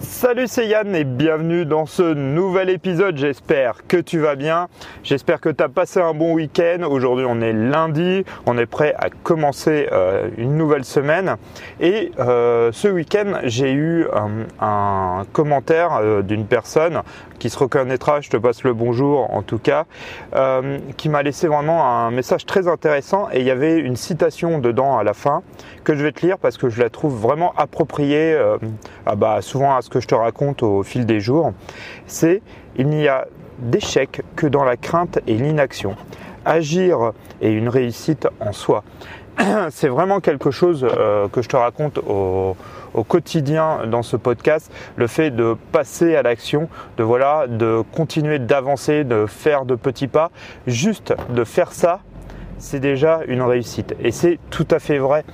Salut, c'est Yann et bienvenue dans ce nouvel épisode. J'espère que tu vas bien. J'espère que tu as passé un bon week-end. Aujourd'hui, on est lundi. On est prêt à commencer euh, une nouvelle semaine. Et euh, ce week-end, j'ai eu un, commentaire euh, d'une personne qui se reconnaîtra. Je te passe le bonjour en tout cas, qui m'a laissé vraiment un message très intéressant. Et il y avait une citation dedans à la fin que je vais te lire parce que je la trouve vraiment appropriée ah bah, souvent à que je te raconte au fil des jours, c'est il n'y a d'échec que dans la crainte et l'inaction. Agir est une réussite en soi. C'est vraiment quelque chose euh, que je te raconte au, quotidien dans ce podcast, le fait de passer à l'action, de voilà, de continuer d'avancer, de faire de petits pas, juste de faire ça, c'est déjà une réussite. Et c'est tout à fait vrai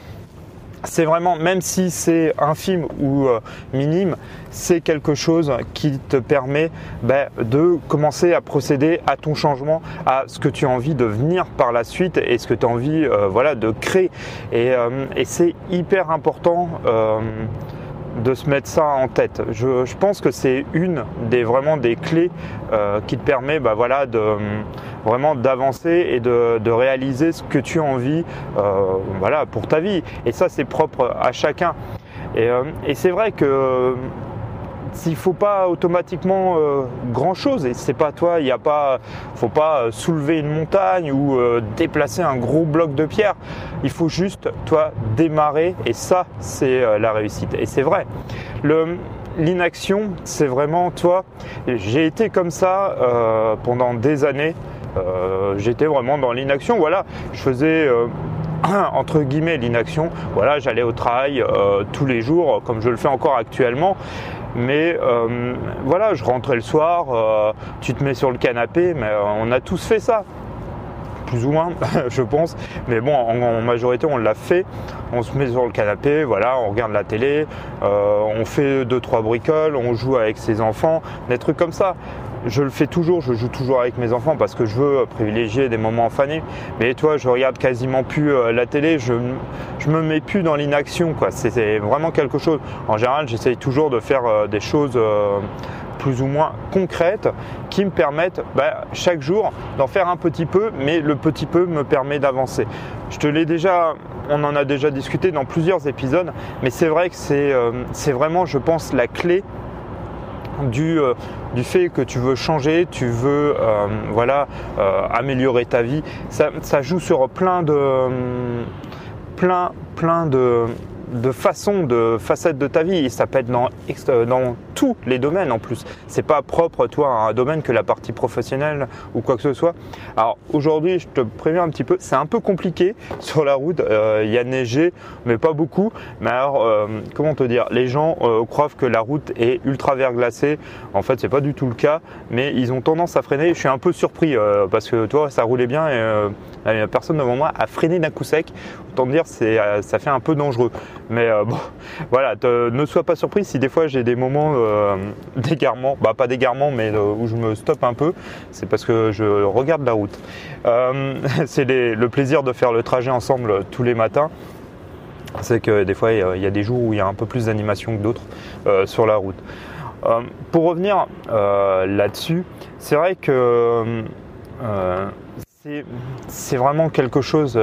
c'est vraiment, même si c'est infime ou euh, minime, c'est quelque chose qui te permet ben, de commencer à procéder à ton changement, à ce que tu as envie de venir par la suite et ce que tu as envie euh, voilà, de créer. Et, euh, et c'est hyper important de se mettre ça en tête. Je, pense que c'est une des vraiment des clés euh, qui te permet bah, voilà, de vraiment d'avancer et de, réaliser ce que tu as envie euh, voilà, pour ta vie. Et ça c'est propre à chacun. Et, euh, et c'est vrai que s'il faut pas automatiquement euh, grand chose c'est pas toi, il y a pas, faut pas euh, soulever une montagne ou euh, déplacer un gros bloc de pierre. Il faut juste toi démarrer et ça c'est la réussite et c'est vrai. Le l'inaction, c'est vraiment toi. J'ai été comme ça pendant des années. J'étais vraiment dans l'inaction. Voilà, je faisais entre guillemets l'inaction. Voilà, j'allais au travail tous les jours, comme je le fais encore actuellement. Mais euh, voilà, je rentrais le soir, euh, tu te mets sur le canapé, mais euh, on a tous fait ça plus ou moins, je pense. Mais bon, en, majorité, on l'a fait. On se met sur le canapé, voilà, on regarde la télé, on fait deux trois bricoles, on joue avec ses enfants, des trucs comme ça je le fais toujours, je joue toujours avec mes enfants parce que je veux privilégier des moments fanés. Mais toi, je regarde quasiment plus euh, la télé, je, je me mets plus dans l'inaction. C'est vraiment quelque chose. En général, j'essaye toujours de faire euh, des choses euh, plus ou moins concrètes qui me permettent bah, chaque jour d'en faire un petit peu, mais le petit peu me permet d'avancer. Je te l'ai déjà, on en a déjà discuté dans plusieurs épisodes, mais c'est vrai que c'est vraiment, je pense, la clé du, euh, du fait que tu veux changer, tu veux euh, voilà, euh, améliorer ta vie. Ça, joue sur plein de, plein, plein de, de façons, de facettes de ta vie. Et ça peut être dans tous les domaines en plus. C'est pas propre, toi, un domaine que la partie professionnelle ou quoi que ce soit. Alors aujourd'hui, je te préviens un petit peu, c'est un peu compliqué sur la route. Euh, il y a neigé, mais pas beaucoup. Mais alors, euh, comment te dire? Les gens euh, croient que la route est ultra verglacée. En fait, c'est pas du tout le cas, mais ils ont tendance à freiner. Je suis un peu surpris parce que toi, ça roulait bien et la personne devant moi a freiné d'un coup sec. Autant dire, c'est, ça fait un peu dangereux. Mais bon, voilà, ne sois pas surpris si des fois j'ai des moments euh, d'égarement, bah pas d'égarement, mais euh, où je me stoppe un peu, c'est parce que je regarde la route. Euh, c'est le plaisir de faire le trajet ensemble tous les matins. C'est que des fois, il y a des jours où il y a un peu plus d'animation que d'autres sur la route. pour revenir là-dessus, c'est vrai que c'est vraiment quelque chose,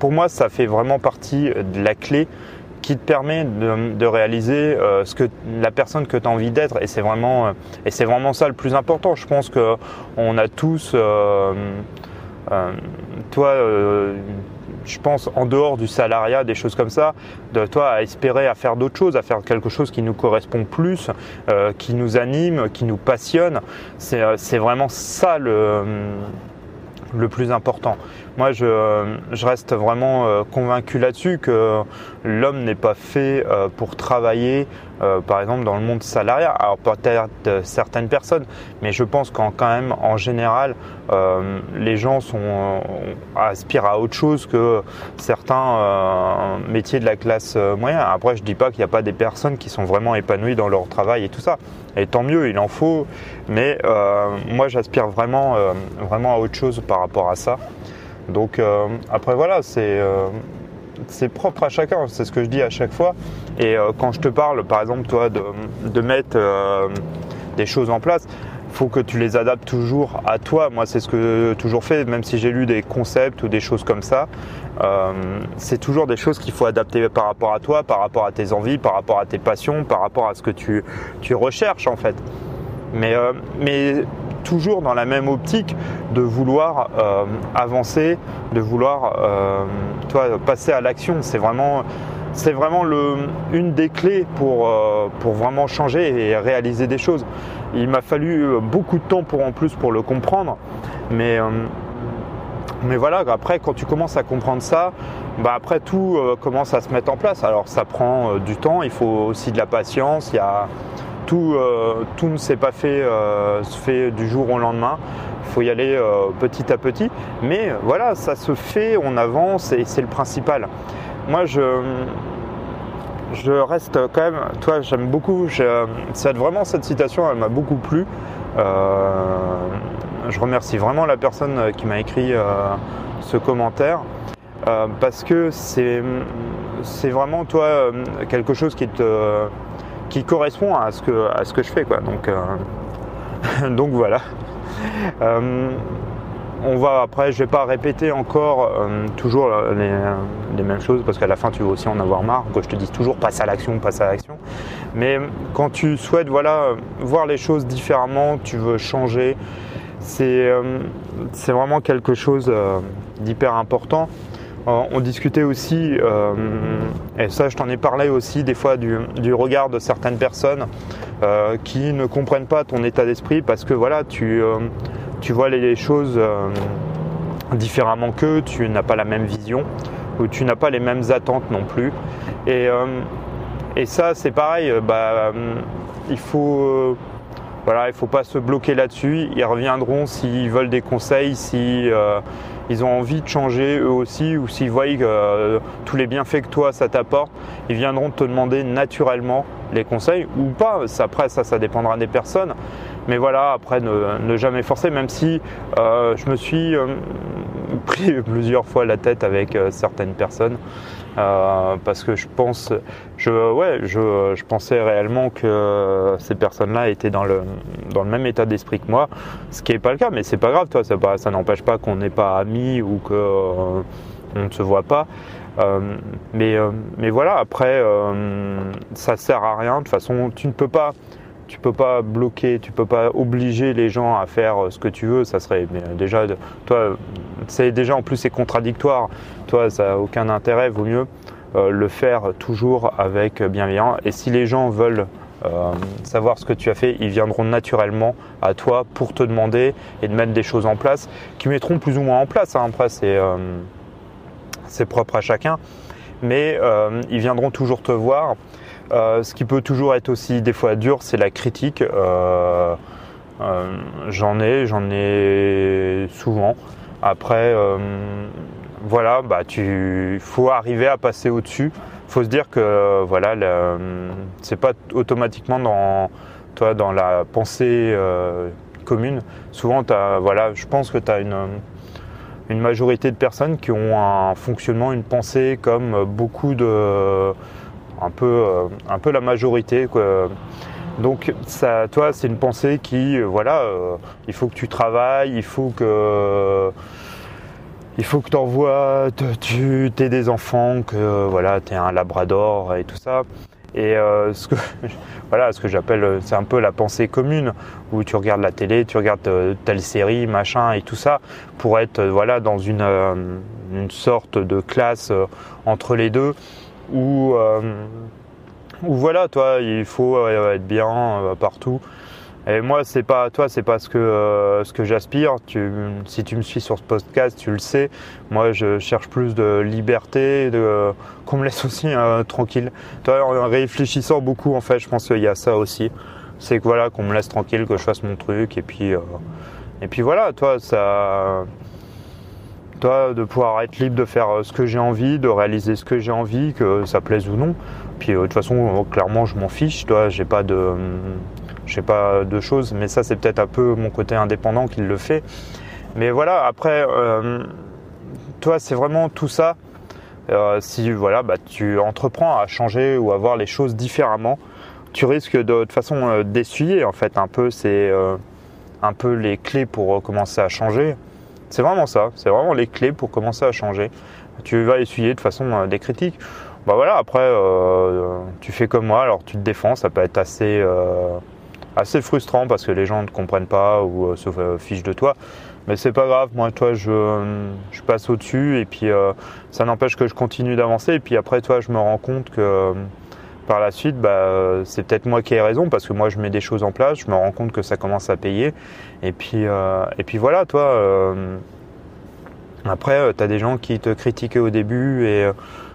pour moi, ça fait vraiment partie de la clé qui te permet de, réaliser euh, ce que la personne que tu as envie d'être. Et c'est vraiment euh, et c'est vraiment ça le plus important. Je pense que on a tous euh, toi je pense en dehors du salariat des choses comme ça de toi à espérer à faire d'autres choses à faire quelque chose qui nous correspond plus qui nous anime qui nous passionne. C'est vraiment ça le le plus important. Moi, je, reste vraiment euh, convaincu là-dessus que l'homme n'est pas fait euh, pour travailler, euh, par exemple, dans le monde salarial. Alors peut-être certaines personnes, mais je pense qu'en quand même, en général, les gens sont, aspirent à autre chose que certains métiers de la classe moyenne. Après, je dis pas qu'il n'y a pas des personnes qui sont vraiment épanouies dans leur travail et tout ça. Et tant mieux, il en faut. Mais moi, j'aspire vraiment, vraiment à autre chose par rapport à ça. Donc euh, après voilà, c'est euh, c'est propre à chacun, c'est ce que je dis à chaque fois. Et quand je te parle, par exemple, toi, de, de mettre des choses en place, faut que tu les adaptes toujours à toi. Moi, c'est ce que j'ai toujours fait, même si j'ai lu des concepts ou des choses comme ça. Euh, c'est toujours des choses qu'il faut adapter par rapport à toi, par rapport à tes envies, par rapport à tes passions, par rapport à ce que tu, tu recherches en fait. Mais, euh, mais toujours dans la même optique de vouloir euh, avancer, de vouloir toi, passer à l'action. C'est vraiment c'est vraiment le, une des clés pour, pour vraiment changer et réaliser des choses. Il m'a fallu euh, beaucoup de temps pour en plus pour le comprendre. Mais, euh, mais voilà, après quand tu commences à comprendre ça, bah après tout euh, commence à se mettre en place. Alors ça prend du temps, il faut aussi de la patience. Il y a, tout, tout ne s'est pas fait, se fait du jour au lendemain. Il faut y aller petit à petit. Mais voilà, ça se fait, on avance et c'est le principal. Moi, je, je reste quand même, toi j'aime beaucoup, c'est vraiment cette citation, elle m'a beaucoup plu. Euh, je remercie vraiment la personne qui m'a écrit euh, ce commentaire euh, parce que c'est vraiment toi quelque chose qui te qui correspond à ce que à ce que je fais quoi. Donc donc voilà on va après, je vais pas répéter encore euh, toujours les, mêmes choses parce qu'à la fin tu vas aussi en avoir marre. Que je te dis toujours passe à l'action, passe à l'action. Mais quand tu souhaites voilà voir les choses différemment, tu veux changer, c'est euh, vraiment quelque chose euh, d'hyper important. On discutait aussi, et ça je t'en ai parlé aussi des fois du, regard de certaines personnes qui ne comprennent pas ton état d'esprit parce que voilà tu tu vois les choses euh, différemment qu'eux, tu n'as pas la même vision ou tu n'as pas les mêmes attentes non plus. Et, euh, ça, c'est pareil, euh, bah, il il faut pas se bloquer là-dessus. Ils reviendront s'ils veulent des conseils, si ils ont envie de changer eux aussi, ou s'ils voient que tous les bienfaits que toi ça t'apporte, ils viendront te demander naturellement les conseils ou pas. Après, ça, ça dépendra des personnes. Mais voilà, après, ne, jamais forcer, même si euh, je me suis euh, pris plusieurs fois la tête avec euh, certaines personnes. parce que je pense, je, ouais, je, pensais réellement que ces personnes-là étaient dans le, dans le même état d'esprit que moi, ce qui n'est pas le cas, mais c'est pas grave, toi, ça, ça n'empêche pas qu'on n'est pas amis ou qu'on ne se voit pas. mais, mais voilà, après, ça sert à rien. De toute façon, tu ne peux pas tu peux pas bloquer, tu peux pas obliger les gens à faire euh, ce que tu veux. Ça serait euh, déjà, toi, c'est déjà en plus c'est contradictoire. Toi, ça n'a aucun intérêt. Vaut mieux euh, le faire toujours avec bienveillance. Et si les gens veulent savoir ce que tu as fait, ils viendront naturellement à toi pour te demander et de mettre des choses en place, qui mettront plus ou moins en place. Hein. Après, c'est propre à chacun, mais ils viendront toujours te voir ce qui peut toujours être aussi des fois dur, c'est la critique. Euh, euh, j'en ai, j'en ai souvent. Après, voilà, bah tu, faut arriver à passer au-dessus. Faut se dire que voilà, c'est pas automatiquement dans toi dans la pensée commune. Souvent, voilà, je pense que tu as une, une majorité de personnes qui ont un fonctionnement, une pensée comme beaucoup de un peu, euh, un peu la majorité. Donc ça, toi, c'est une pensée qui, euh, voilà, euh, il faut que tu travailles, il faut que il faut que tu aies des enfants, que voilà, tu es un labrador et tout ça. Et ce que j'appelle, c'est un peu la pensée commune où tu regardes la télé, tu regardes telle série, machin et tout ça pour être voilà dans une sorte de classe entre les deux ou euh, voilà, toi, il faut euh, être bien euh, partout. Et moi, c'est pas toi, c'est pas ce que ce que j'aspire. si tu me suis sur ce podcast, tu le sais. Moi, je cherche plus de liberté, de qu'on me laisse aussi tranquille. Toi, en réfléchissant beaucoup, en fait, je pense qu'il y a ça aussi. C'est que voilà, qu'on me laisse tranquille, que je fasse mon truc, et puis et puis voilà, toi, ça de pouvoir être libre de faire euh, ce que j'ai envie, de réaliser ce que j'ai envie, que ça plaise ou non. Puis euh, de toute façon, euh, clairement, je m'en fiche. Toi, j'ai pas de, j'ai pas de choses, mais ça, c'est peut-être un peu mon côté indépendant qui le fait. Mais voilà, après, toi, c'est vraiment tout ça. si voilà, bah, tu entreprends à changer ou à voir les choses différemment, tu risques de, toute façon d'essuyer en fait un peu c'est un peu les clés pour commencer à changer. C'est vraiment ça, c'est vraiment les clés pour commencer à changer. Tu vas essuyer de façon des critiques. Bah voilà, après tu fais comme moi, alors tu te défends, ça peut être assez assez frustrant parce que les gens ne comprennent pas ou euh, se euh, fichent de toi. Mais c'est pas grave, moi, toi, je, je passe au-dessus et puis euh, ça n'empêche que je continue d'avancer. Et puis après, toi, je me rends compte que par la suite, bah, c'est peut-être moi qui ai raison parce que moi, je mets des choses en place, je me rends compte que ça commence à payer. Et puis, puis voilà, toi. après, tu as des gens qui te critiquaient au début et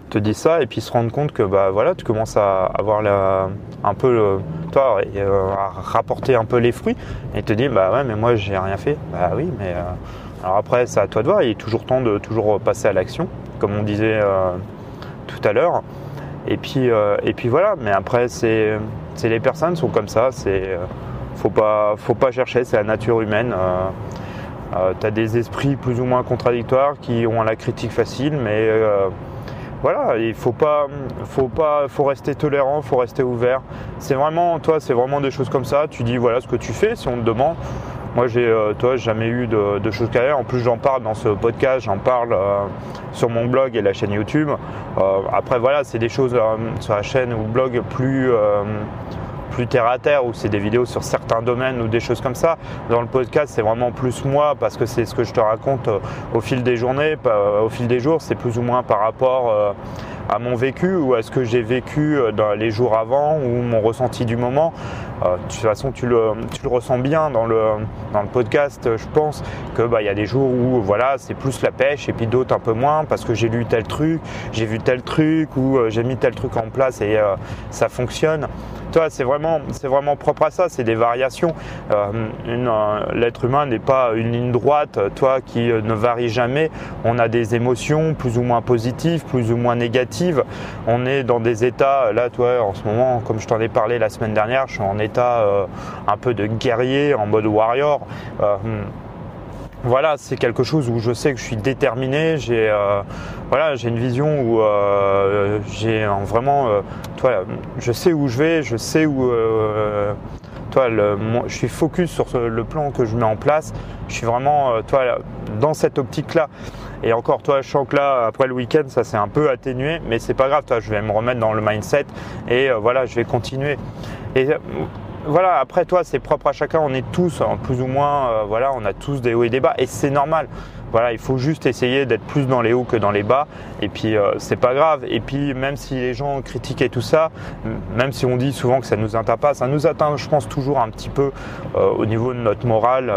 te disent ça et puis se rendre compte que bah voilà tu commences à avoir un peu toi euh, à rapporter un peu les fruits et te dire bah ouais mais moi j'ai rien fait bah oui mais euh, alors après c'est à toi de voir il est toujours temps de toujours passer à l'action comme on disait euh, tout à l'heure et puis et puis voilà mais après c'est les personnes sont comme ça c'est faut pas faut pas chercher c'est la nature humaine tu as des esprits plus ou moins contradictoires qui ont la critique facile mais voilà, il faut pas, faut pas, faut rester tolérant, faut rester ouvert. C'est vraiment, toi, c'est vraiment des choses comme ça. Tu dis voilà ce que tu fais si on te demande. Moi, j'ai, euh, toi, jamais eu de, choses carrières. En plus, j'en parle dans ce podcast, j'en parle euh, sur mon blog et la chaîne YouTube. Euh, après, voilà, c'est des choses sur la chaîne ou blog plus plus terre à terre où c'est des vidéos sur certains domaines ou des choses comme ça. Dans le podcast, c'est vraiment plus moi parce que c'est ce que je te raconte euh, au fil des journées, euh, au fil des jours. C'est plus ou moins par rapport euh, à mon vécu ou à ce que j'ai vécu dans les jours avant ou mon ressenti du moment. De toute façon, tu le, tu le ressens bien dans le, dans le podcast. Je pense que bah, il y a des jours où voilà, c'est plus la pêche et puis d'autres un peu moins parce que j'ai lu tel truc, j'ai vu tel truc ou j'ai mis tel truc en place et ça fonctionne. Toi, c'est vraiment, c'est vraiment propre à ça, c'est des variations. Euh, euh, l'être humain n'est pas une ligne droite, toi qui euh, ne varie jamais. On a des émotions plus ou moins positives, plus ou moins négatives. On est dans des états, là, toi, en ce moment, comme je t'en ai parlé la semaine dernière, je suis en état un peu de guerrier, en mode warrior voilà, c'est quelque chose où je sais que je suis déterminé. J'ai euh, voilà, j'ai une vision où euh, j'ai vraiment, euh, toi, je sais où je vais, je sais où, toi, je suis focus sur le plan que je mets en place. Je suis vraiment, toi, dans cette optique-là. Et encore, toi, je sens que là, après le week-end, ça s'est un peu atténué, mais c'est pas grave. Toi, je vais me remettre dans le mindset et voilà, je vais continuer. Et voilà, après toi, c'est propre à chacun. On est tous, hein, plus ou moins, euh, voilà, on a tous des hauts et des bas, et c'est normal. Voilà, il faut juste essayer d'être plus dans les hauts que dans les bas, et puis euh, c'est pas grave. Et puis même si les gens critiquent tout ça, même si on dit souvent que ça nous atteint pas, ça nous atteint, je pense, toujours un petit peu euh, au niveau de notre morale.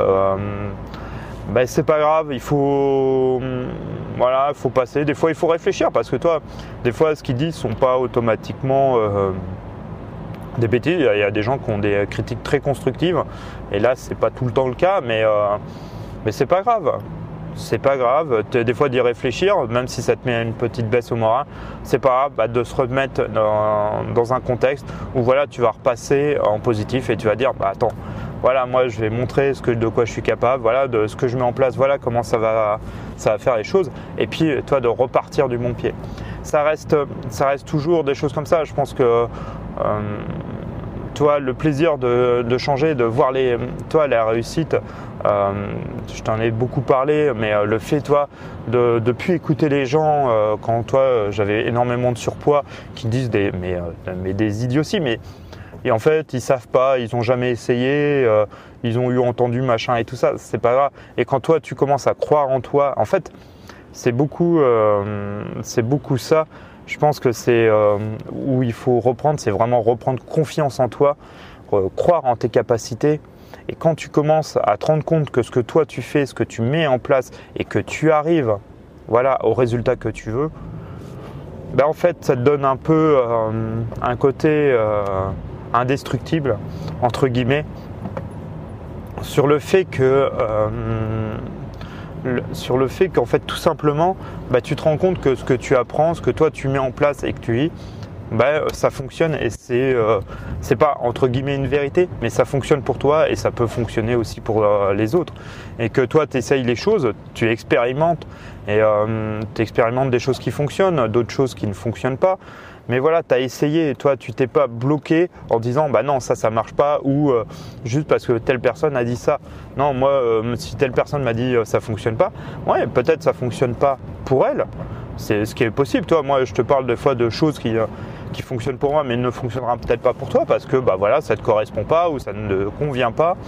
ben c'est pas grave, il faut voilà, il faut passer. Des fois, il faut réfléchir parce que toi, des fois, ce qu'ils disent sont pas automatiquement des bêtises. Il y a des gens qui ont des critiques très constructives. Et là, c'est pas tout le temps le cas, mais, euh, c'est pas grave. C'est pas grave. Des fois, d'y réfléchir, même si ça te met une petite baisse au moral, c'est pas grave bah, de se remettre dans, un contexte où voilà, tu vas repasser en positif et tu vas dire bah, attends, voilà, moi je vais montrer ce que, de quoi je suis capable, voilà, de ce que je mets en place, voilà comment ça va, ça va faire les choses. Et puis, toi, de repartir du bon pied ça reste, ça reste toujours des choses comme ça. Je pense que euh, toi, le plaisir de, changer, de voir les, toi, la réussite, euh, je t'en ai beaucoup parlé, mais euh, le fait, toi, de, de plus écouter les gens quand toi, j'avais énormément de surpoids, qui disent des, mais, mais des idioties, mais et en fait, ils savent pas, ils ont jamais essayé, ils ont eu entendu machin et tout ça, c'est pas grave. Et quand toi, tu commences à croire en toi, en fait, c'est beaucoup, euh, beaucoup ça. Je pense que c'est euh, où il faut reprendre, c'est vraiment reprendre confiance en toi, croire en tes capacités. Et quand tu commences à te rendre compte que ce que toi tu fais, ce que tu mets en place et que tu arrives, voilà, au résultat que tu veux, ben en fait, ça te donne un peu euh, un côté indestructible entre guillemets sur le fait que sur le fait qu'en fait tout simplement bah, tu te rends compte que ce que tu apprends, ce que toi tu mets en place et que tu vis, bah, ça fonctionne et c'est c'est pas entre guillemets une vérité, mais ça fonctionne pour toi et ça peut fonctionner aussi pour les autres. Et que toi, tu essayes les choses, tu expérimentes et tu expérimentes des choses qui fonctionnent, d'autres choses qui ne fonctionnent pas. Mais voilà, tu as essayé, toi, tu t'es pas bloqué en disant bah non, ça, ça marche pas, ou euh, juste parce que telle personne a dit ça. Non, moi, euh, si telle personne m'a dit euh, ça fonctionne pas, ouais, peut-être ça fonctionne pas pour elle. C'est ce qui est possible. Toi, moi, je te parle des fois de choses qui, qui fonctionnent pour moi, mais ne fonctionnera peut-être pas pour toi parce que bah voilà, ça te correspond pas ou ça ne te convient pas.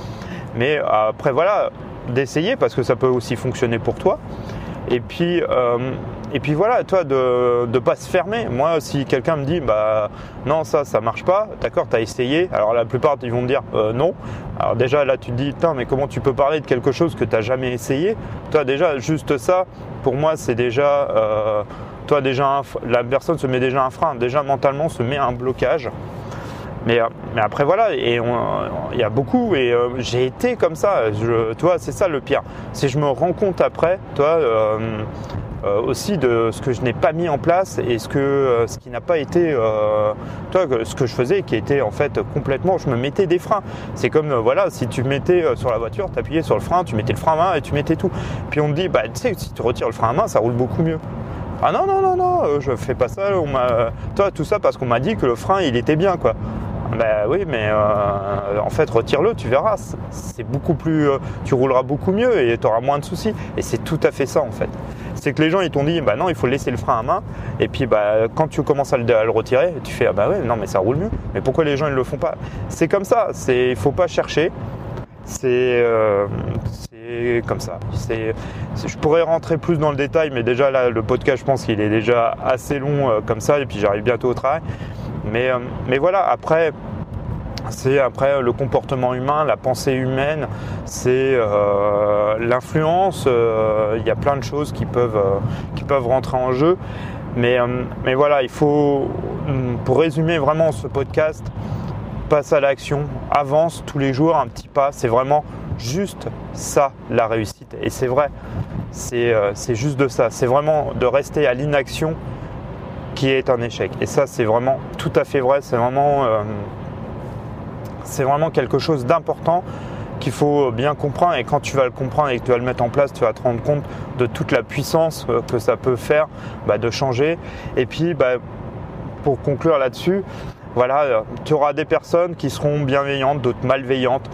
Mais après, voilà, d'essayer parce que ça peut aussi fonctionner pour toi. Et puis, et puis voilà, toi, de ne pas se fermer. Moi, si quelqu'un me dit, bah non, ça, ça marche pas, d'accord, tu as essayé. Alors la plupart, ils vont me dire euh, non. Alors déjà, là, tu te dis, putain, mais comment tu peux parler de quelque chose que tu jamais essayé? Toi, déjà, juste ça, pour moi, c'est déjà. Euh, toi, déjà, la personne se met déjà un frein. Déjà, mentalement, se met un blocage. Mais, euh, mais, après voilà, et il y a beaucoup, et j'ai été comme ça. Toi, c'est ça le pire. Si je me rends compte après, toi, euh, aussi de ce que je n'ai pas mis en place et ce, que, euh, ce qui n'a pas été, euh, toi, ce que je faisais qui était en fait complètement, je me mettais des freins. C'est comme, voilà, si tu mettais sur la voiture, tu appuyais sur le frein, tu mettais le frein à main et tu mettais tout. Puis on me dit, bah tu sais, si tu retires le frein à main, ça roule beaucoup mieux. Ah non, non, non, non, je fais pas ça. On Toi, tout ça parce qu'on m'a dit que le frein, il était bien, quoi. Ben oui, mais en fait, retire-le, tu verras. C'est beaucoup plus, tu rouleras beaucoup mieux et tu auras moins de soucis. Et c'est tout à fait ça, en fait. C'est que les gens ils t'ont dit bah non il faut laisser le frein à main. Et puis bah quand tu commences à le, retirer tu fais ah bah non mais ça roule mieux. Mais pourquoi les gens ils le font pas? C'est comme ça. C'est il faut pas chercher. C'est euh, comme ça. Je pourrais rentrer plus dans le détail mais déjà là le podcast je pense qu'il est déjà assez long euh, comme ça. Et puis j'arrive bientôt au travail mais euh, mais voilà après c'est après le comportement humain, la pensée humaine, c'est euh, l'influence. Euh, il y a plein de choses qui peuvent, qui peuvent rentrer en jeu. Mais, mais voilà, il faut, pour résumer vraiment ce podcast, passe à l'action, avance tous les jours un petit pas. C'est vraiment juste ça la réussite. Et c'est vrai, c'est juste de ça. C'est vraiment de rester à l'inaction qui est un échec. Et ça, c'est vraiment tout à fait vrai. C'est vraiment c'est vraiment quelque chose d'important qu'il faut bien comprendre et quand tu vas le comprendre et que tu vas le mettre en place, tu vas te rendre compte de toute la puissance euh, que ça peut faire bah, de changer. Et puis bah, pour conclure là-dessus, voilà, euh, tu auras des personnes qui seront bienveillantes, d'autres malveillantes.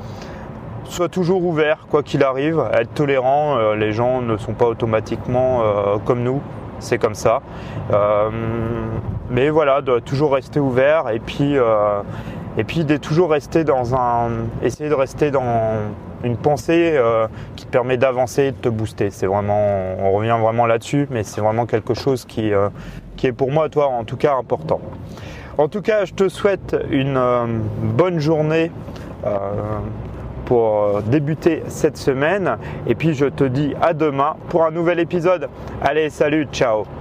Sois toujours ouvert, quoi qu'il arrive, être tolérant. Euh, les gens ne sont pas automatiquement comme nous, c'est comme ça. mais voilà, de toujours rester ouvert et puis et puis de toujours rester dans un, essayer de rester dans une pensée euh, qui te permet d'avancer et de te booster. C'est vraiment, on revient vraiment là-dessus, mais c'est vraiment quelque chose qui, euh, qui est pour moi, toi, en tout cas important. En tout cas, je te souhaite une euh, bonne journée pour débuter cette semaine. Et puis je te dis à demain pour un nouvel épisode. Allez, salut, ciao